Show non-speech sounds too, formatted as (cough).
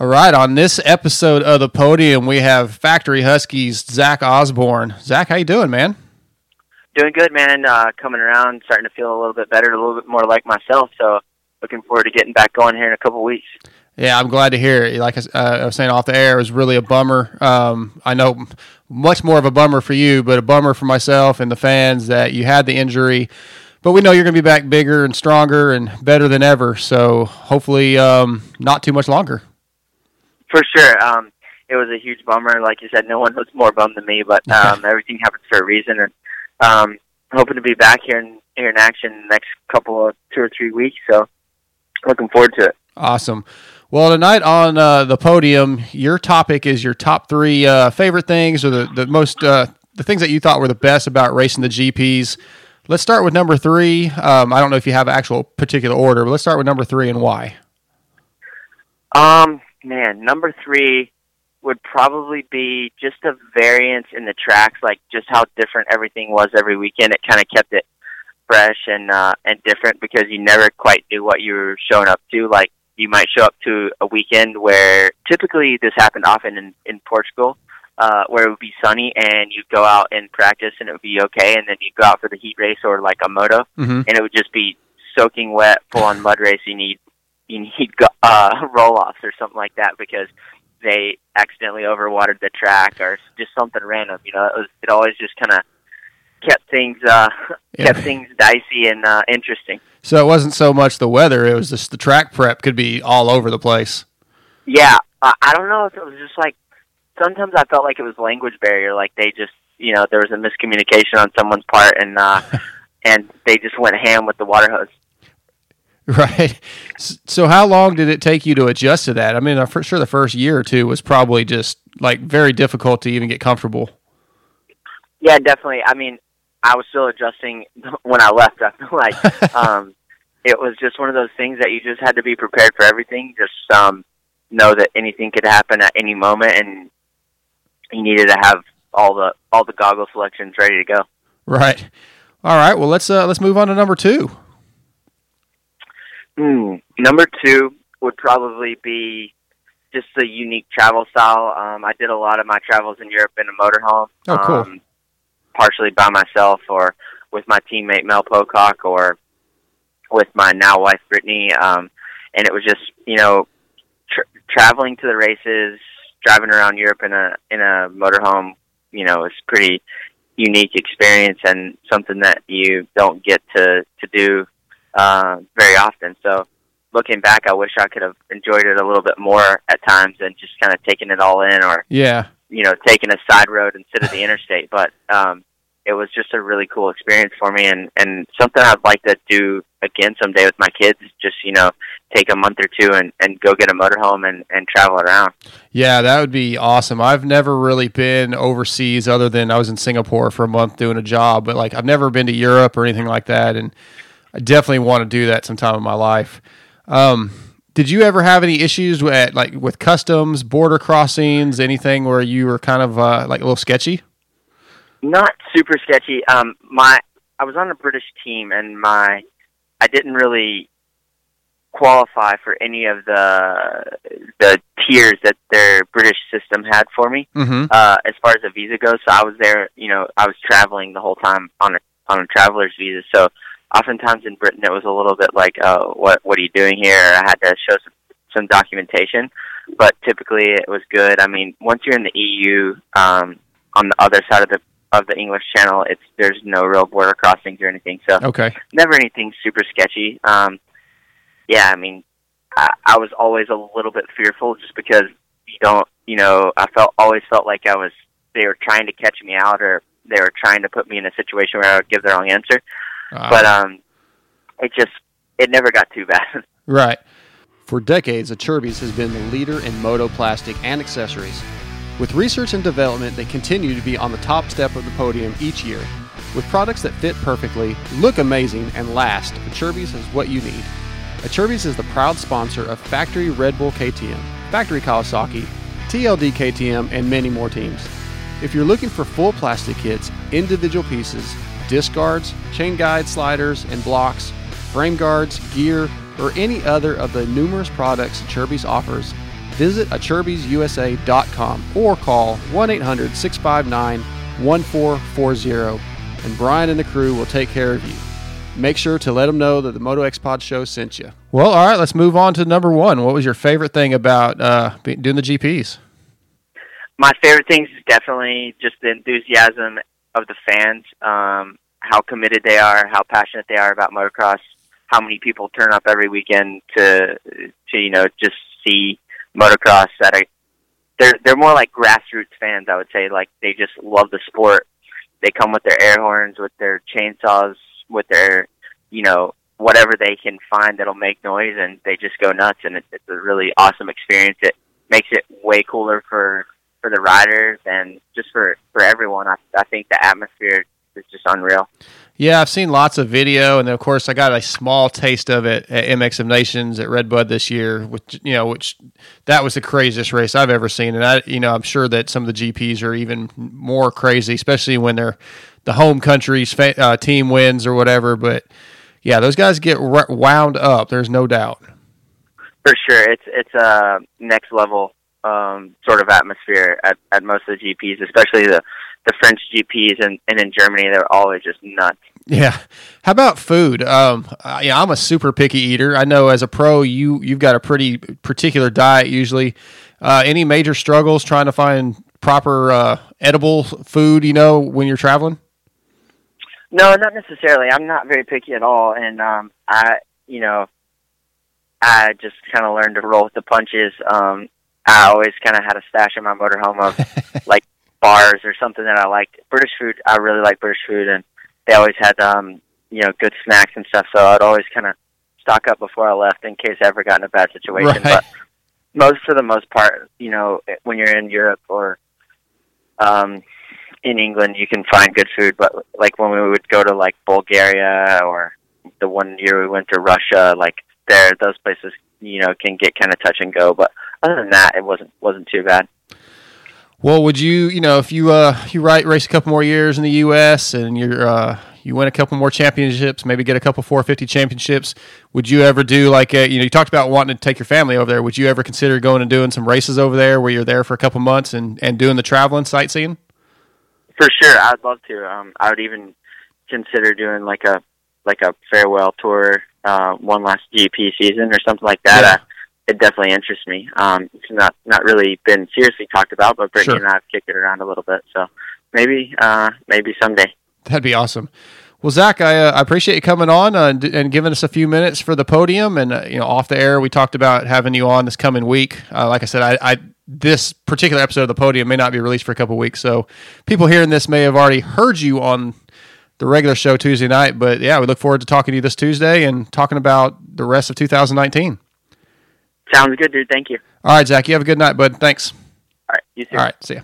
All right, on this episode of the podium, we have Factory Huskies Zach Osborne. Zach, how you doing, man? Doing good, man. Uh, coming around, starting to feel a little bit better, a little bit more like myself. So, looking forward to getting back going here in a couple weeks. Yeah, I'm glad to hear it. Like I, uh, I was saying off the air, it was really a bummer. Um, I know much more of a bummer for you, but a bummer for myself and the fans that you had the injury. But we know you're going to be back bigger and stronger and better than ever. So hopefully, um, not too much longer. For sure. Um, it was a huge bummer. Like you said, no one was more bummed than me, but um, everything happens for a reason. And um, I'm hoping to be back here in here in action the next couple of two or three weeks. So looking forward to it. Awesome. Well, tonight on uh, the podium, your topic is your top three uh, favorite things, or the the most uh, the things that you thought were the best about racing the GPs. Let's start with number three. Um, I don't know if you have actual particular order, but let's start with number three and why. Um, man, number three would probably be just a variance in the tracks, like just how different everything was every weekend. It kind of kept it fresh and uh, and different because you never quite knew what you were showing up to. Like you might show up to a weekend where typically this happened often in in Portugal, uh, where it would be sunny and you'd go out and practice and it would be okay, and then you'd go out for the heat race or like a moto, mm-hmm. and it would just be soaking wet, full on mud race. You need you need (laughs) uh, roll offs or something like that because they accidentally overwatered the track or just something random. You know, it was it always just kind of kept things uh, (laughs) Yeah. kept things dicey and uh, interesting. So it wasn't so much the weather; it was just the track prep could be all over the place. Yeah, uh, I don't know if it was just like sometimes I felt like it was language barrier, like they just you know there was a miscommunication on someone's part and uh, (laughs) and they just went ham with the water hose. (laughs) Right. So how long did it take you to adjust to that? I mean, I'm for sure the first year or two was probably just like very difficult to even get comfortable. Yeah, definitely. I mean, I was still adjusting (laughs) when I left. I feel like (laughs) um, it was just one of those things that you just had to be prepared for everything. Just um, know that anything could happen at any moment, and you needed to have all the all the goggle selections ready to go. Right. All right. Well, let's uh, let's move on to number two. Mm, number two would probably be just a unique travel style. Um, I did a lot of my travels in Europe in a motorhome. Oh, cool. Um, partially by myself or with my teammate Mel Pocock or with my now wife Brittany. Um, and it was just, you know, tr traveling to the races, driving around Europe in a, in a motorhome, you know, is pretty unique experience and something that you don't get to, to do uh, very often. So looking back, I wish I could have enjoyed it a little bit more at times and just kind of taken it all in, or Yeah. you know, taking a side road instead of the interstate. (laughs) But um, it was just a really cool experience for me, and and something I'd like to do again someday with my kids. Just you know, take a month or two and and go get a motorhome and and travel around. Yeah, that would be awesome. I've never really been overseas other than I was in Singapore for a month doing a job, but like I've never been to Europe or anything like that, and I definitely want to do that sometime in my life. Um, did you ever have any issues with like with customs, border crossings, anything where you were kind of uh, like a little sketchy? not super sketchy. Um, my I was on a British team, and my I didn't really qualify for any of the the tiers that their British system had for me Mm-hmm. uh, as far as a visa goes. So I was there, you know, I was traveling the whole time on a on a traveler's visa. So oftentimes in Britain, it was a little bit like, oh, what what are you doing here? I had to show some some documentation, but typically it was good. I mean, once you're in the EU, um, on the other side of the of the English Channel, it's there's no real border crossings or anything. So Okay. never anything super sketchy. Um, yeah, I mean, I, I was always a little bit fearful just because you don't, you know, I felt always felt like I was they were trying to catch me out or they were trying to put me in a situation where I would give the wrong answer. Uh, But um, it just it never got too bad. (laughs) right. For decades, Acerbis has been the leader in moto plastic and accessories. With research and development, they continue to be on the top step of the podium each year. With products that fit perfectly, look amazing, and last, Acerbis is what you need. Acerbis is the proud sponsor of Factory Red Bull KTM, Factory Kawasaki, TLD KTM, and many more teams. If you're looking for full plastic kits, individual pieces, disc guards, chain guide sliders and blocks, frame guards, gear, or any other of the numerous products that Acerbis offers, visit acerbisusa.com or call 1 800 659 1440 and Brian and the crew will take care of you. Make sure to let them know that the Moto X Pod show sent you. Well, all right, let's move on to number one. What was your favorite thing about uh, doing the GPs? My favorite things is definitely just the enthusiasm of the fans, um, how committed they are, how passionate they are about motocross, how many people turn up every weekend to to you know just see motocross at a they're they're more like grassroots fans I would say like they just love the sport. They come with their air horns with their chainsaws with their you know whatever they can find that'll make noise and they just go nuts and it, it's a really awesome experience. It makes it way cooler for for the riders and just for for everyone I, I think the atmosphere is just unreal yeah, I've seen lots of video, and then of course I got a small taste of it at MX of Nations at Redbud this year, which you know, which that was the craziest race I've ever seen, and I, you know, I'm sure that some of the GPs are even more crazy, especially when they're the home country's uh, team wins or whatever. But yeah, those guys get wound up. There's no doubt. For sure, it's it's a next level um, sort of atmosphere at, at most of the GPs, especially the the French GPs and, and in Germany, they're always just nuts. Yeah. How about food? Um, yeah, I'm a super picky eater. I know as a pro, you you've got a pretty particular diet usually. Uh, any major struggles trying to find proper uh, edible food? You know, when you're traveling. No, not necessarily. I'm not very picky at all, and um, I, you know, I just kind of learned to roll with the punches. Um, I always kind of had a stash in my motorhome of (laughs) like bars or something that I liked. British food, I really like British food, and they always had um, you know good snacks and stuff. So I'd always kind of stock up before I left in case I ever got in a bad situation. Right. But most for the most part, you know, when you're in Europe or um, in England, you can find good food. But like when we would go to like Bulgaria or the one year we went to Russia, like there, those places, you know, can get kind of touch and go. But other than that, it wasn't wasn't too bad. Well, would you, you know, if you uh, you right race a couple more years in the U.S. and you're uh, you win a couple more championships, maybe get a couple 450 championships, would you ever do like a, you know, you talked about wanting to take your family over there. Would you ever consider going and doing some races over there where you're there for a couple months and and doing the traveling sightseeing? For sure, I'd love to. Um, I would even consider doing like a like a farewell tour, uh, one last GP season or something like that. Yeah it definitely interests me. Um, it's not not really been seriously talked about, but Brittany sure. and I have kicked it around a little bit. So maybe uh, maybe someday. That'd be awesome. Well, Zach, I, uh, I appreciate you coming on uh, and, and, giving us a few minutes for the podium. And uh, you know, off the air, we talked about having you on this coming week. Uh, like I said, I, I, this particular episode of the podium may not be released for a couple weeks, so people hearing this may have already heard you on the regular show Tuesday night. But yeah, we look forward to talking to you this Tuesday and talking about the rest of 2019. Sounds good, dude. Thank you. All right, Zach. You have a good night, bud. Thanks. All right. You too. All right. See ya.